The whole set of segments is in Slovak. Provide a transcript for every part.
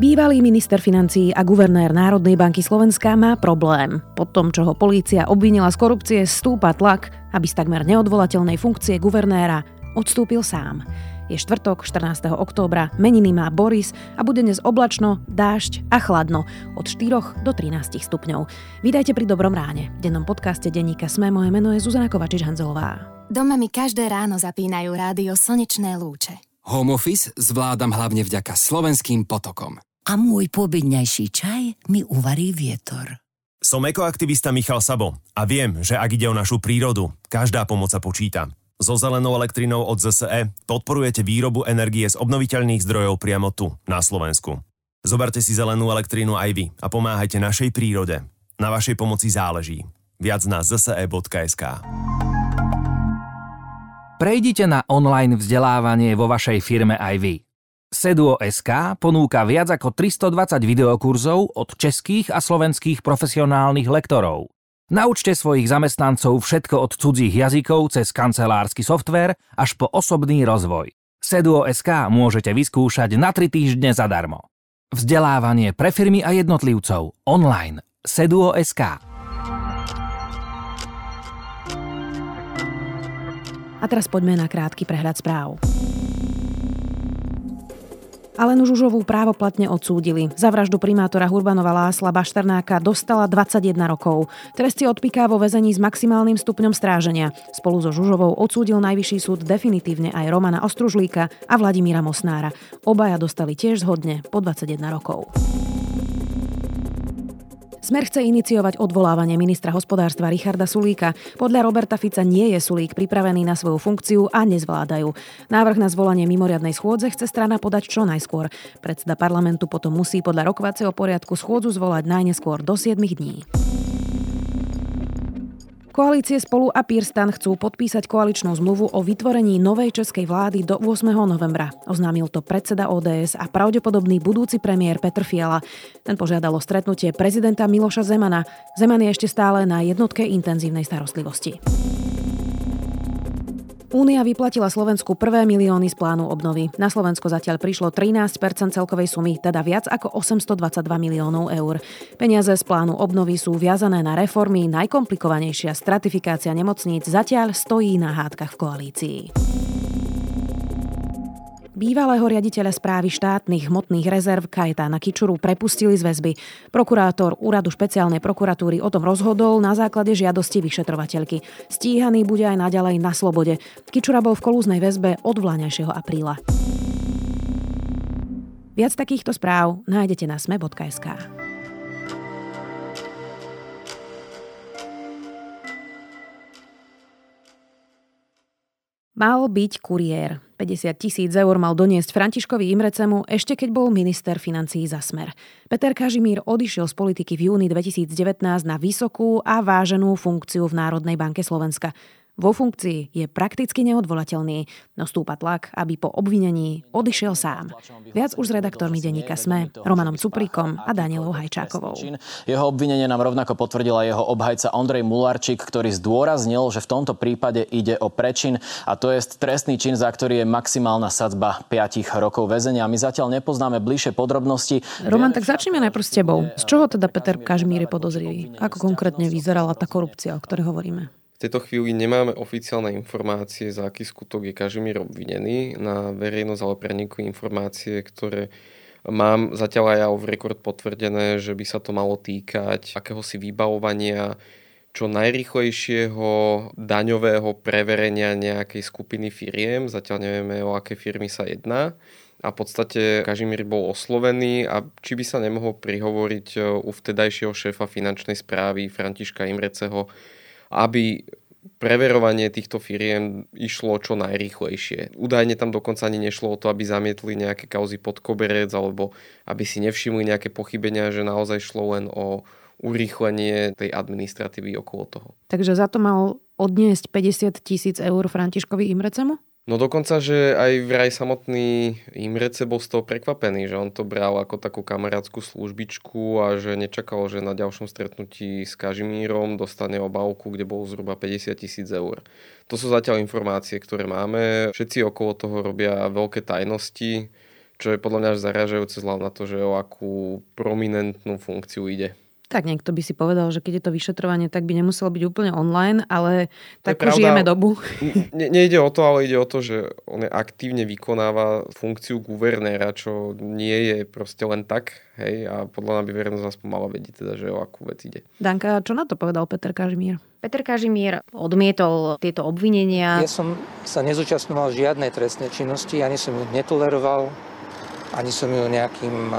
Bývalý minister financií a guvernér Národnej banky Slovenska má problém. Po tom, čo ho polícia obvinila z korupcie, stúpa tlak, aby z takmer neodvolateľnej funkcie guvernéra odstúpil sám. Je štvrtok, 14. októbra, meniny má Boris a bude dnes oblačno, dážď a chladno od 4 do 13 stupňov. Vítajte pri Dobrom ráne. V dennom podcaste denníka Sme moje meno je Zuzana Kovačič-Hanzelová. Doma mi každé ráno zapínajú rádio Slnečné lúče. Home office zvládam hlavne vďaka slovenským potokom a môj pobytnejší čaj mi uvarí vietor. Som ekoaktivista Michal Sabo a viem, že ak ide o našu prírodu, každá pomoc sa počíta. So zelenou elektrinou od ZSE podporujete výrobu energie z obnoviteľných zdrojov priamo tu, na Slovensku. Zoberte si zelenú elektrínu aj vy a pomáhajte našej prírode. Na vašej pomoci záleží. Viac na zse.sk Prejdite na online vzdelávanie vo vašej firme aj vy. Seduo.sk ponúka viac ako 320 videokurzov od českých a slovenských profesionálnych lektorov. Naučte svojich zamestnancov všetko od cudzích jazykov cez kancelársky software až po osobný rozvoj. Seduo.sk môžete vyskúšať na 3 týždne zadarmo. Vzdelávanie pre firmy a jednotlivcov online. Seduo.sk A teraz poďme na krátky prehľad správ. Alenu Žužovú právoplatne odsúdili. Za vraždu primátora Hurbanova Lásla Bašternáka dostala 21 rokov. Trest si odpiká vo väzení s maximálnym stupňom stráženia. Spolu so Žužovou odsúdil Najvyšší súd definitívne aj Romana Ostružlíka a Vladimíra Mosnára. Obaja dostali tiež zhodne po 21 rokov. Smer chce iniciovať odvolávanie ministra hospodárstva Richarda Sulíka. Podľa Roberta Fica nie je Sulík pripravený na svoju funkciu a nezvládajú. Návrh na zvolanie mimoriadnej schôdze chce strana podať čo najskôr. Predseda parlamentu potom musí podľa rokovacieho poriadku schôdzu zvolať najneskôr do 7 dní. Koalície Spolu a Pirstan chcú podpísať koaličnú zmluvu o vytvorení novej českej vlády do 8. novembra. Oznámil to predseda ODS a pravdepodobný budúci premiér Petr Fiala. Ten požiadalo stretnutie prezidenta Miloša Zemana. Zeman je ešte stále na jednotke intenzívnej starostlivosti. Únia vyplatila Slovensku prvé milióny z plánu obnovy. Na Slovensko zatiaľ prišlo 13% celkovej sumy, teda viac ako 822 miliónov eur. Peniaze z plánu obnovy sú viazané na reformy, najkomplikovanejšia stratifikácia nemocníc zatiaľ stojí na hádkach v koalícii. Bývalého riaditeľa správy štátnych hmotných rezerv Kajetána Kičuru prepustili z väzby. Prokurátor úradu špeciálnej prokuratúry o tom rozhodol na základe žiadosti vyšetrovateľky. Stíhaný bude aj naďalej na slobode. Kičura bol v kolúznej väzbe od vláňajšieho apríla. Viac takýchto správ nájdete na sme.sk. Mal byť kuriér. 50 tisíc eur mal doniesť Františkovi Imrecemu ešte keď bol minister financií za smer. Peter Kažimír odišiel z politiky v júni 2019 na vysokú a váženú funkciu v Národnej banke Slovenska. Vo funkcii je prakticky neodvolateľný, no stúpa tlak, aby po obvinení odišiel sám. Viac už s redaktormi denníka SME, Romanom Cupríkom a Danielou Hajčákovou. Jeho obvinenie nám rovnako potvrdila jeho obhajca Ondrej Mularčík, ktorý zdôraznil, že v tomto prípade ide o prečin a to je trestný čin, za ktorý je maximálna sadzba 5 rokov väzenia. My zatiaľ nepoznáme bližšie podrobnosti. Roman, tak začneme najprv s tebou. Z čoho teda Peter Kažmír je podozrivý? Ako konkrétne vyzerala tá korupcia, o ktorej hovoríme? Tejto chvíli nemáme oficiálne informácie, za aký skutok je Kažimír obvinený. Na verejnosť ale prenikujú informácie, ktoré mám zatiaľ aj ja v rekord potvrdené, že by sa to malo týkať akéhosi vybavovania čo najrychlejšieho daňového preverenia nejakej skupiny firiem. Zatiaľ nevieme, o aké firmy sa jedná. A v podstate Kažimír bol oslovený a či by sa nemohol prihovoriť u vtedajšieho šéfa finančnej správy Františka Imreceho, aby preverovanie týchto firiem išlo čo najrýchlejšie. Údajne tam dokonca ani nešlo o to, aby zamietli nejaké kauzy pod koberec alebo aby si nevšimli nejaké pochybenia, že naozaj šlo len o urýchlenie tej administratívy okolo toho. Takže za to mal odniesť 50 tisíc eur Františkovi Imrecemu? No dokonca, že aj vraj samotný Imrece bol z toho prekvapený, že on to bral ako takú kamarátskú službičku a že nečakal, že na ďalšom stretnutí s Kažimírom dostane obálku, kde bol zhruba 50 tisíc eur. To sú zatiaľ informácie, ktoré máme. Všetci okolo toho robia veľké tajnosti, čo je podľa mňa až zaražajúce vzhľadom na to, že o akú prominentnú funkciu ide. Tak niekto by si povedal, že keď je to vyšetrovanie, tak by nemuselo byť úplne online, ale tak žijeme dobu. Ne, nejde o to, ale ide o to, že on aktívne vykonáva funkciu guvernéra, čo nie je proste len tak. Hej, a podľa mňa by verejnosť aspoň mala vedieť, teda, že o akú vec ide. Danka, čo na to povedal Peter Kažimír? Peter Kažimír odmietol tieto obvinenia. Ja som sa nezúčastňoval žiadnej trestnej činnosti, ani som ju netoleroval, ani som ju nejakým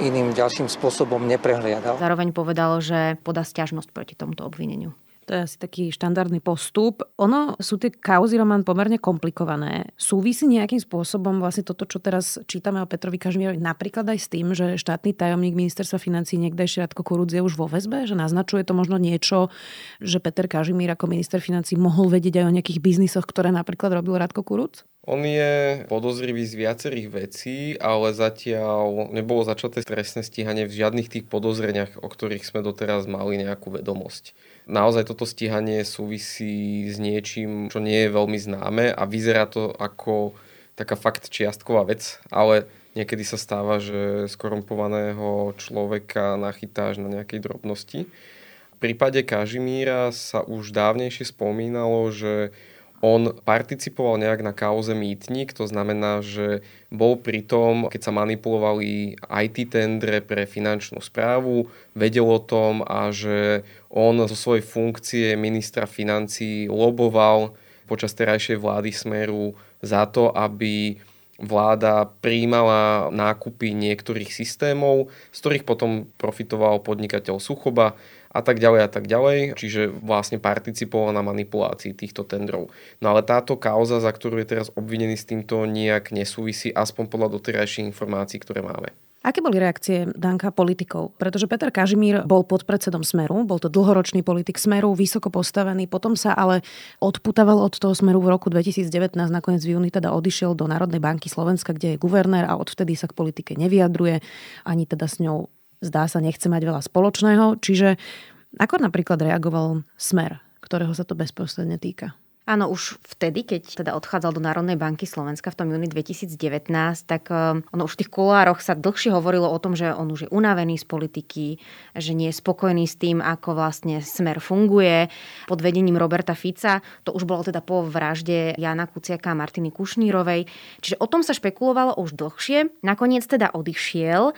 iným ďalším spôsobom neprehliadal. Zároveň povedal, že podá stiažnosť proti tomuto obvineniu. To je asi taký štandardný postup. Ono sú tie kauzy, Roman, pomerne komplikované. Súvisí nejakým spôsobom vlastne toto, čo teraz čítame o Petrovi Kažmierovi, napríklad aj s tým, že štátny tajomník ministerstva financí niekdejšie Radko Kurúc je už vo väzbe, že naznačuje to možno niečo, že Peter Kažimír ako minister financí mohol vedieť aj o nejakých biznisoch, ktoré napríklad robil Radko Kurúc? On je podozrivý z viacerých vecí, ale zatiaľ nebolo začaté trestné stíhanie v žiadnych tých podozreniach, o ktorých sme doteraz mali nejakú vedomosť. Naozaj toto stíhanie súvisí s niečím, čo nie je veľmi známe a vyzerá to ako taká fakt čiastková vec, ale niekedy sa stáva, že skorumpovaného človeka nachytáš na nejakej drobnosti. V prípade Kažimíra sa už dávnejšie spomínalo, že on participoval nejak na kauze Mýtnik, to znamená, že bol pri tom, keď sa manipulovali IT tendre pre finančnú správu, vedel o tom a že on zo svojej funkcie ministra financí loboval počas terajšej vlády Smeru za to, aby vláda príjmala nákupy niektorých systémov, z ktorých potom profitoval podnikateľ Suchoba a tak ďalej a tak ďalej. Čiže vlastne participoval na manipulácii týchto tendrov. No ale táto kauza, za ktorú je teraz obvinený s týmto, nijak nesúvisí, aspoň podľa doterajších informácií, ktoré máme. Aké boli reakcie Danka politikov? Pretože Peter Kažimír bol pod predsedom Smeru, bol to dlhoročný politik Smeru, vysoko postavený, potom sa ale odputaval od toho Smeru v roku 2019, nakoniec v júni teda odišiel do Národnej banky Slovenska, kde je guvernér a odvtedy sa k politike nevyjadruje, ani teda s ňou zdá sa, nechce mať veľa spoločného. Čiže ako napríklad reagoval Smer, ktorého sa to bezprostredne týka? Áno, už vtedy, keď teda odchádzal do Národnej banky Slovenska v tom júni 2019, tak um, ono už v tých kulároch sa dlhšie hovorilo o tom, že on už je unavený z politiky, že nie je spokojný s tým, ako vlastne smer funguje pod vedením Roberta Fica. To už bolo teda po vražde Jana Kuciaka a Martiny Kušnírovej. Čiže o tom sa špekulovalo už dlhšie. Nakoniec teda odišiel.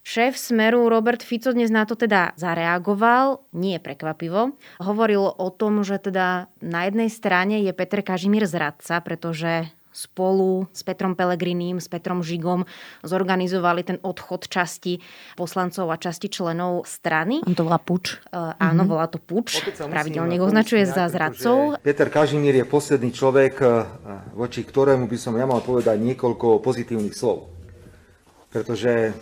Šéf Smeru Robert Fico dnes na to teda zareagoval, nie prekvapivo. Hovoril o tom, že teda na jednej strane je Petr Kažimír zradca, pretože spolu s Petrom Pelegriním, s Petrom Žigom zorganizovali ten odchod časti poslancov a časti členov strany. On to volá puč. Uh, áno, mm-hmm. volá to puč. Pravidelne ho označuje za zradcov. Peter Kažimír je posledný človek, e, voči ktorému by som ja mal povedať niekoľko pozitívnych slov. Pretože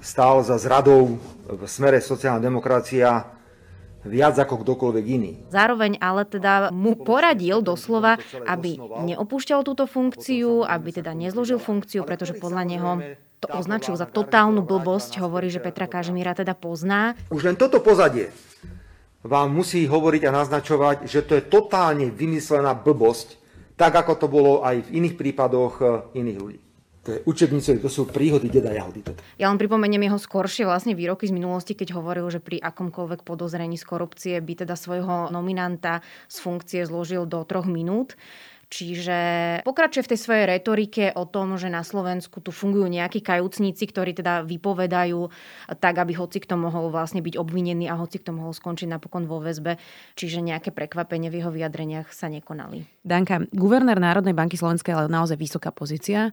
stál za zradou v smere sociálna demokracia viac ako kdokoľvek iný. Zároveň ale teda mu poradil doslova, aby neopúšťal túto funkciu, aby teda nezložil funkciu, pretože podľa neho to označil za totálnu blbosť. Hovorí, že Petra Kažimíra teda pozná. Už len toto pozadie vám musí hovoriť a naznačovať, že to je totálne vymyslená blbosť, tak ako to bolo aj v iných prípadoch eh, iných ľudí. To je učebnice, to sú príhody deda Jahody. Ja len pripomeniem jeho skoršie vlastne výroky z minulosti, keď hovoril, že pri akomkoľvek podozrení z korupcie by teda svojho nominanta z funkcie zložil do troch minút. Čiže pokračuje v tej svojej retorike o tom, že na Slovensku tu fungujú nejakí kajúcníci, ktorí teda vypovedajú tak, aby hoci kto mohol vlastne byť obvinený a hoci kto mohol skončiť napokon vo väzbe. Čiže nejaké prekvapenie v jeho vyjadreniach sa nekonali. Danka, guvernér Národnej banky Slovenskej je naozaj vysoká pozícia,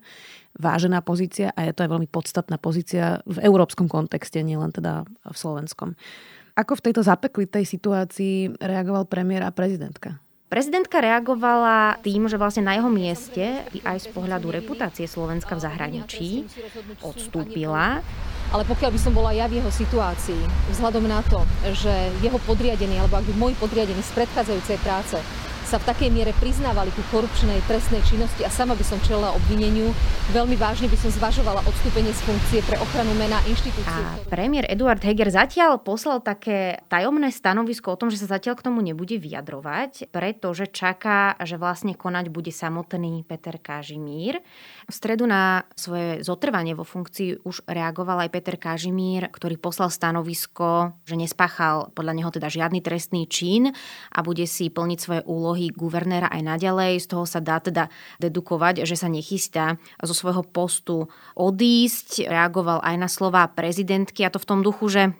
vážená pozícia a je to aj veľmi podstatná pozícia v európskom kontexte, nielen teda v slovenskom. Ako v tejto zapeklitej situácii reagoval premiér a prezidentka? Prezidentka reagovala tým, že vlastne na jeho mieste aj z pohľadu reputácie Slovenska v zahraničí odstúpila. Ale pokiaľ by som bola ja v jeho situácii, vzhľadom na to, že jeho podriadený, alebo ak by môj podriadený z predchádzajúcej práce sa v takej miere priznávali ku korupčnej trestnej činnosti a sama by som čelila obvineniu. Veľmi vážne by som zvažovala odstúpenie z funkcie pre ochranu mena inštitúcie. A premiér Eduard Heger zatiaľ poslal také tajomné stanovisko o tom, že sa zatiaľ k tomu nebude vyjadrovať, pretože čaká, že vlastne konať bude samotný Peter Kažimír. V stredu na svoje zotrvanie vo funkcii už reagoval aj Peter Kažimír, ktorý poslal stanovisko, že nespáchal podľa neho teda žiadny trestný čin a bude si plniť svoje úlohy guvernéra aj naďalej. Z toho sa dá teda dedukovať, že sa nechystá zo svojho postu odísť. Reagoval aj na slova prezidentky a to v tom duchu, že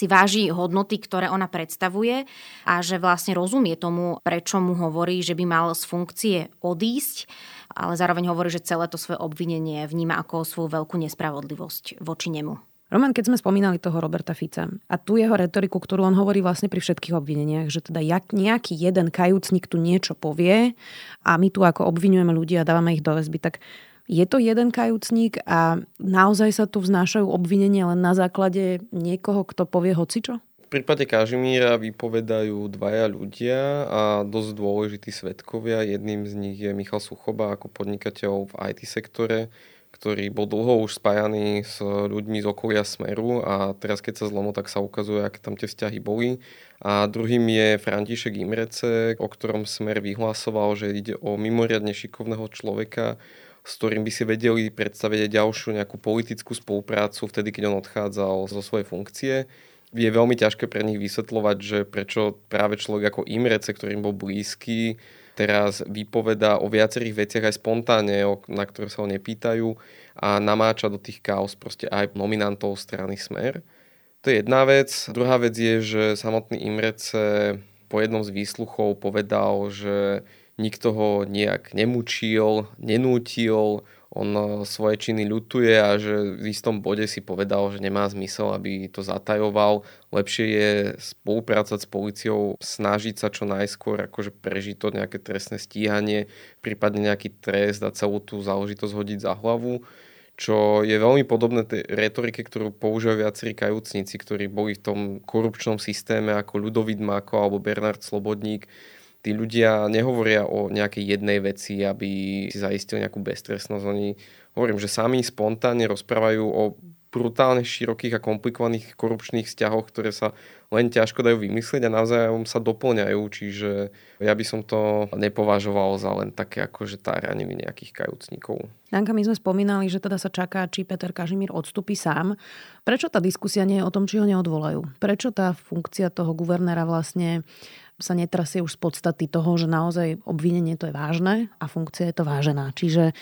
si váži hodnoty, ktoré ona predstavuje a že vlastne rozumie tomu, prečo mu hovorí, že by mal z funkcie odísť, ale zároveň hovorí, že celé to svoje obvinenie vníma ako svoju veľkú nespravodlivosť voči nemu. Roman, keď sme spomínali toho Roberta Fica a tu jeho retoriku, ktorú on hovorí vlastne pri všetkých obvineniach, že teda jak nejaký jeden kajúcnik tu niečo povie a my tu ako obvinujeme ľudí a dávame ich do väzby, tak je to jeden kajúcnik a naozaj sa tu vznášajú obvinenia len na základe niekoho, kto povie hocičo? Prípade Kažimíra vypovedajú dvaja ľudia a dosť dôležití svetkovia. Jedným z nich je Michal Suchoba ako podnikateľ v IT sektore, ktorý bol dlho už spájaný s ľuďmi z okolia Smeru a teraz keď sa zlomil, tak sa ukazuje, aké tam tie vzťahy boli. A druhým je František Imrece, o ktorom Smer vyhlasoval, že ide o mimoriadne šikovného človeka, s ktorým by si vedeli predstaviť aj ďalšiu nejakú politickú spoluprácu vtedy, keď on odchádzal zo svojej funkcie. Je veľmi ťažké pre nich vysvetľovať, že prečo práve človek ako Imrece, ktorým bol blízky, teraz vypoveda o viacerých veciach aj spontánne, na ktoré sa ho nepýtajú a namáča do tých chaos proste aj nominantov strany Smer. To je jedna vec. Druhá vec je, že samotný Imrece po jednom z výsluchov povedal, že nikto ho nejak nemučil, nenútil, on eh, svoje činy ľutuje a že v istom bode si povedal, že nemá zmysel, aby to zatajoval. Lepšie je spolupracovať s policiou, snažiť sa čo najskôr akože prežiť to nejaké trestné stíhanie, prípadne nejaký trest a celú tú záležitosť hodiť za hlavu čo je veľmi podobné tej retorike, ktorú používajú viacerí kajúcnici, ktorí boli v tom korupčnom systéme ako Ludovít Mako alebo Bernard Slobodník, tí ľudia nehovoria o nejakej jednej veci, aby si zaistili nejakú beztrestnosť. Oni hovorím, že sami spontánne rozprávajú o brutálne širokých a komplikovaných korupčných vzťahoch, ktoré sa len ťažko dajú vymyslieť a navzájom sa doplňajú, čiže ja by som to nepovažoval za len také akože táraniny nejakých kajúcnikov. Janka, my sme spomínali, že teda sa čaká, či Peter Kažimír odstupí sám. Prečo tá diskusia nie je o tom, či ho neodvolajú? Prečo tá funkcia toho guvernéra vlastne sa netrasie už z podstaty toho, že naozaj obvinenie to je vážne a funkcia je to vážená. Čiže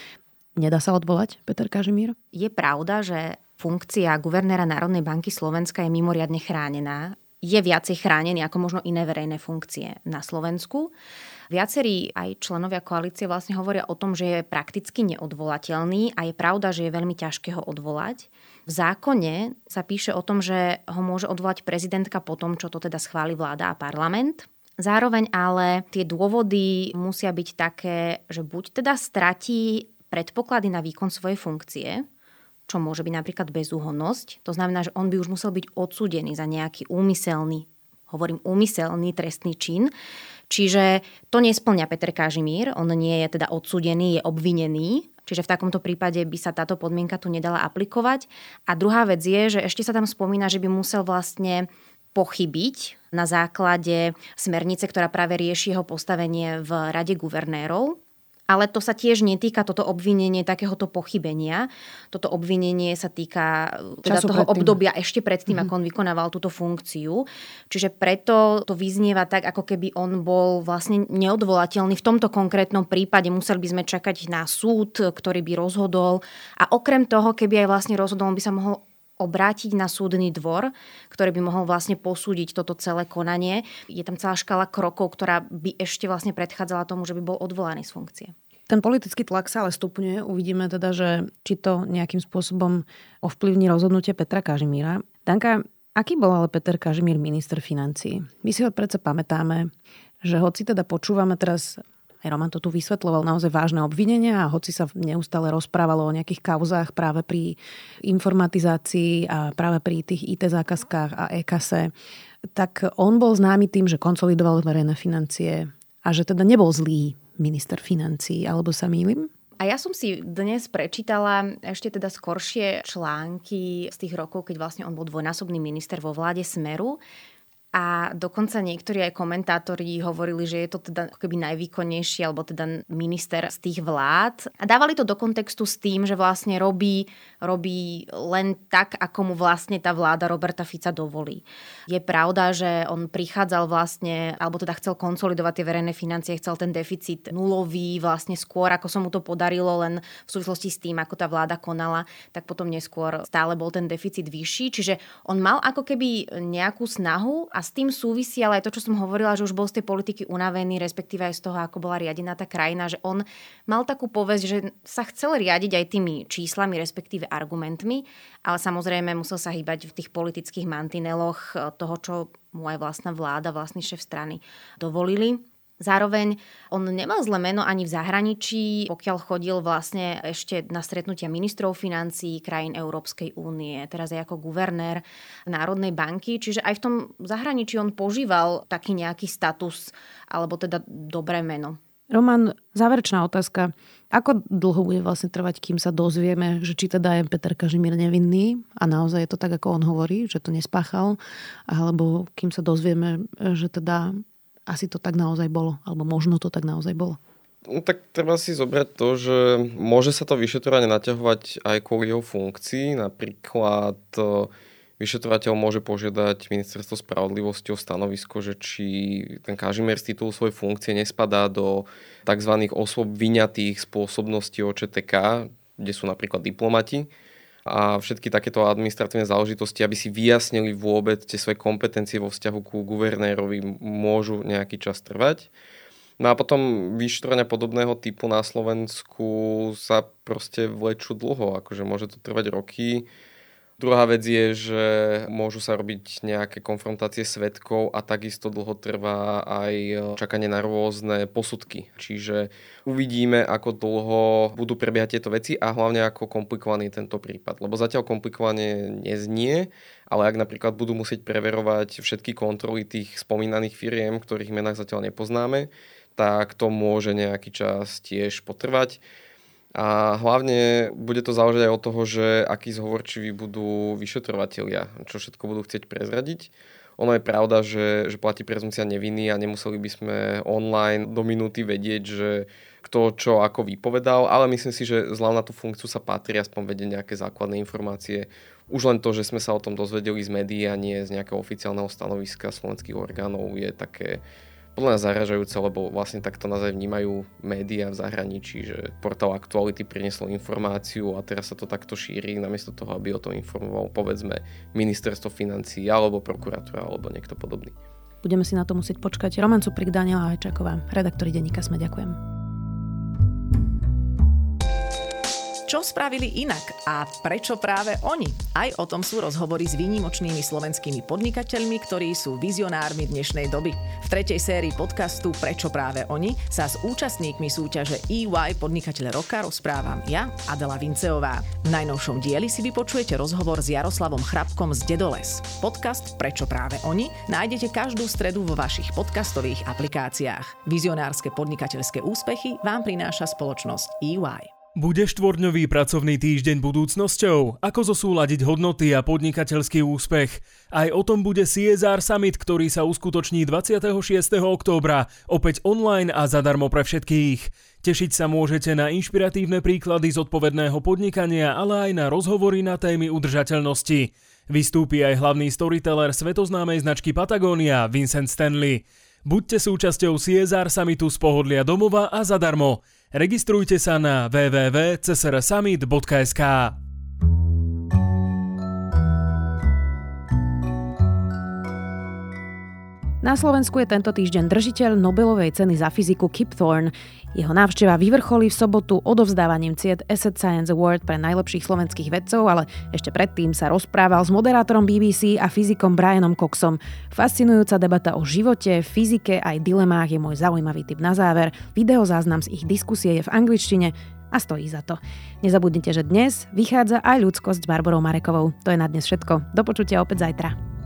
nedá sa odvolať Peter Kažimír? Je pravda, že funkcia guvernéra Národnej banky Slovenska je mimoriadne chránená. Je viacej chránený ako možno iné verejné funkcie na Slovensku. Viacerí aj členovia koalície vlastne hovoria o tom, že je prakticky neodvolateľný a je pravda, že je veľmi ťažké ho odvolať. V zákone sa píše o tom, že ho môže odvolať prezidentka po tom, čo to teda schváli vláda a parlament. Zároveň ale tie dôvody musia byť také, že buď teda stratí predpoklady na výkon svojej funkcie, čo môže byť napríklad bezúhonnosť. To znamená, že on by už musel byť odsúdený za nejaký úmyselný, hovorím úmyselný trestný čin. Čiže to nesplňa Peter Kažimír, on nie je teda odsúdený, je obvinený, Čiže v takomto prípade by sa táto podmienka tu nedala aplikovať. A druhá vec je, že ešte sa tam spomína, že by musel vlastne pochybiť na základe smernice, ktorá práve rieši jeho postavenie v Rade guvernérov. Ale to sa tiež netýka toto obvinenie takéhoto pochybenia. Toto obvinenie sa týka teda toho predtým. obdobia ešte predtým, mm-hmm. ako on vykonával túto funkciu. Čiže preto to vyznieva tak, ako keby on bol vlastne neodvolateľný. V tomto konkrétnom prípade museli by sme čakať na súd, ktorý by rozhodol. A okrem toho, keby aj vlastne rozhodol, on by sa mohol obrátiť na súdny dvor, ktorý by mohol vlastne posúdiť toto celé konanie. Je tam celá škala krokov, ktorá by ešte vlastne predchádzala tomu, že by bol odvolaný z funkcie. Ten politický tlak sa ale stupňuje. Uvidíme teda, že či to nejakým spôsobom ovplyvní rozhodnutie Petra Kažimíra. Danka, aký bol ale Peter Kažimír minister financí? My si ho predsa pamätáme, že hoci teda počúvame teraz aj Roman to tu vysvetloval, naozaj vážne obvinenia a hoci sa neustále rozprávalo o nejakých kauzách práve pri informatizácii a práve pri tých IT zákazkách a e-kase, tak on bol známy tým, že konsolidoval verejné financie a že teda nebol zlý minister financí, alebo sa mýlim? A ja som si dnes prečítala ešte teda skoršie články z tých rokov, keď vlastne on bol dvojnásobný minister vo vláde Smeru. A dokonca niektorí aj komentátori hovorili, že je to teda keby najvýkonnejší alebo teda minister z tých vlád. A dávali to do kontextu s tým, že vlastne robí, robí len tak, ako mu vlastne tá vláda Roberta Fica dovolí. Je pravda, že on prichádzal vlastne, alebo teda chcel konsolidovať tie verejné financie, chcel ten deficit nulový vlastne skôr, ako sa mu to podarilo, len v súvislosti s tým, ako tá vláda konala, tak potom neskôr stále bol ten deficit vyšší. Čiže on mal ako keby nejakú snahu a s tým súvisí ale aj to, čo som hovorila, že už bol z tej politiky unavený, respektíve aj z toho, ako bola riadená tá krajina, že on mal takú povesť, že sa chcel riadiť aj tými číslami, respektíve argumentmi, ale samozrejme musel sa hýbať v tých politických mantineloch toho, čo mu aj vlastná vláda, vlastný šéf strany dovolili. Zároveň on nemal zlé meno ani v zahraničí, pokiaľ chodil vlastne ešte na stretnutia ministrov financií krajín Európskej únie, teraz aj ako guvernér Národnej banky, čiže aj v tom zahraničí on požíval taký nejaký status, alebo teda dobré meno. Roman, záverečná otázka. Ako dlho bude vlastne trvať, kým sa dozvieme, že či teda je Peter Kažimír nevinný a naozaj je to tak, ako on hovorí, že to nespáchal, alebo kým sa dozvieme, že teda asi to tak naozaj bolo, alebo možno to tak naozaj bolo. No, tak treba si zobrať to, že môže sa to vyšetrovanie naťahovať aj kvôli jeho funkcii. Napríklad e, vyšetrovateľ môže požiadať ministerstvo spravodlivosti o stanovisko, že či ten Kažimír z titulu svojej funkcie nespadá do tzv. osôb vyňatých spôsobností OČTK, kde sú napríklad diplomati a všetky takéto administratívne záležitosti, aby si vyjasnili vôbec tie svoje kompetencie vo vzťahu ku guvernérovi, môžu nejaký čas trvať. No a potom vyšetrovania podobného typu na Slovensku sa proste vlečú dlho, akože môže to trvať roky. Druhá vec je, že môžu sa robiť nejaké konfrontácie svetkov a takisto dlho trvá aj čakanie na rôzne posudky. Čiže uvidíme, ako dlho budú prebiehať tieto veci a hlavne ako komplikovaný je tento prípad. Lebo zatiaľ komplikovanie neznie, ale ak napríklad budú musieť preverovať všetky kontroly tých spomínaných firiem, ktorých menách zatiaľ nepoznáme, tak to môže nejaký čas tiež potrvať. A hlavne bude to záležať aj od toho, že akí zhovorčiví budú vyšetrovatelia, čo všetko budú chcieť prezradiť. Ono je pravda, že, že platí prezumcia neviny a nemuseli by sme online do minúty vedieť, že kto čo ako vypovedal, ale myslím si, že zľav na tú funkciu sa patrí aspoň vedieť nejaké základné informácie. Už len to, že sme sa o tom dozvedeli z médií a nie z nejakého oficiálneho stanoviska slovenských orgánov je také podľa nás zaražajúce, lebo vlastne takto nás aj vnímajú médiá v zahraničí, že portál Aktuality priniesol informáciu a teraz sa to takto šíri, namiesto toho, aby o tom informoval povedzme ministerstvo financí alebo prokuratúra alebo niekto podobný. Budeme si na to musieť počkať. Roman Suprik, Daniela Hajčáková, redaktori denníka Sme, ďakujem. Čo spravili inak a prečo práve oni? Aj o tom sú rozhovory s výnimočnými slovenskými podnikateľmi, ktorí sú vizionármi dnešnej doby. V tretej sérii podcastu Prečo práve oni sa s účastníkmi súťaže EY Podnikateľ roka rozprávam ja, Adela Vinceová. V najnovšom dieli si vypočujete rozhovor s Jaroslavom Chrapkom z Dedoles. Podcast Prečo práve oni nájdete každú stredu vo vašich podcastových aplikáciách. Vizionárske podnikateľské úspechy vám prináša spoločnosť EY. Bude štvorňový pracovný týždeň budúcnosťou? Ako zosúľadiť hodnoty a podnikateľský úspech? Aj o tom bude CSR Summit, ktorý sa uskutoční 26. októbra, opäť online a zadarmo pre všetkých. Tešiť sa môžete na inšpiratívne príklady zodpovedného podnikania, ale aj na rozhovory na témy udržateľnosti. Vystúpi aj hlavný storyteller svetoznámej značky Patagonia, Vincent Stanley. Buďte súčasťou CSR Summitu z pohodlia domova a zadarmo. Registrujte sa na www.csrsummit.sk. Na Slovensku je tento týždeň držiteľ Nobelovej ceny za fyziku Kip Thorne. Jeho návšteva vyvrcholí v sobotu odovzdávaním ciet Asset Science Award pre najlepších slovenských vedcov, ale ešte predtým sa rozprával s moderátorom BBC a fyzikom Brianom Coxom. Fascinujúca debata o živote, fyzike aj dilemách je môj zaujímavý tip na záver. Videozáznam z ich diskusie je v angličtine a stojí za to. Nezabudnite, že dnes vychádza aj ľudskosť s Barborou Marekovou. To je na dnes všetko. Do počutia opäť zajtra.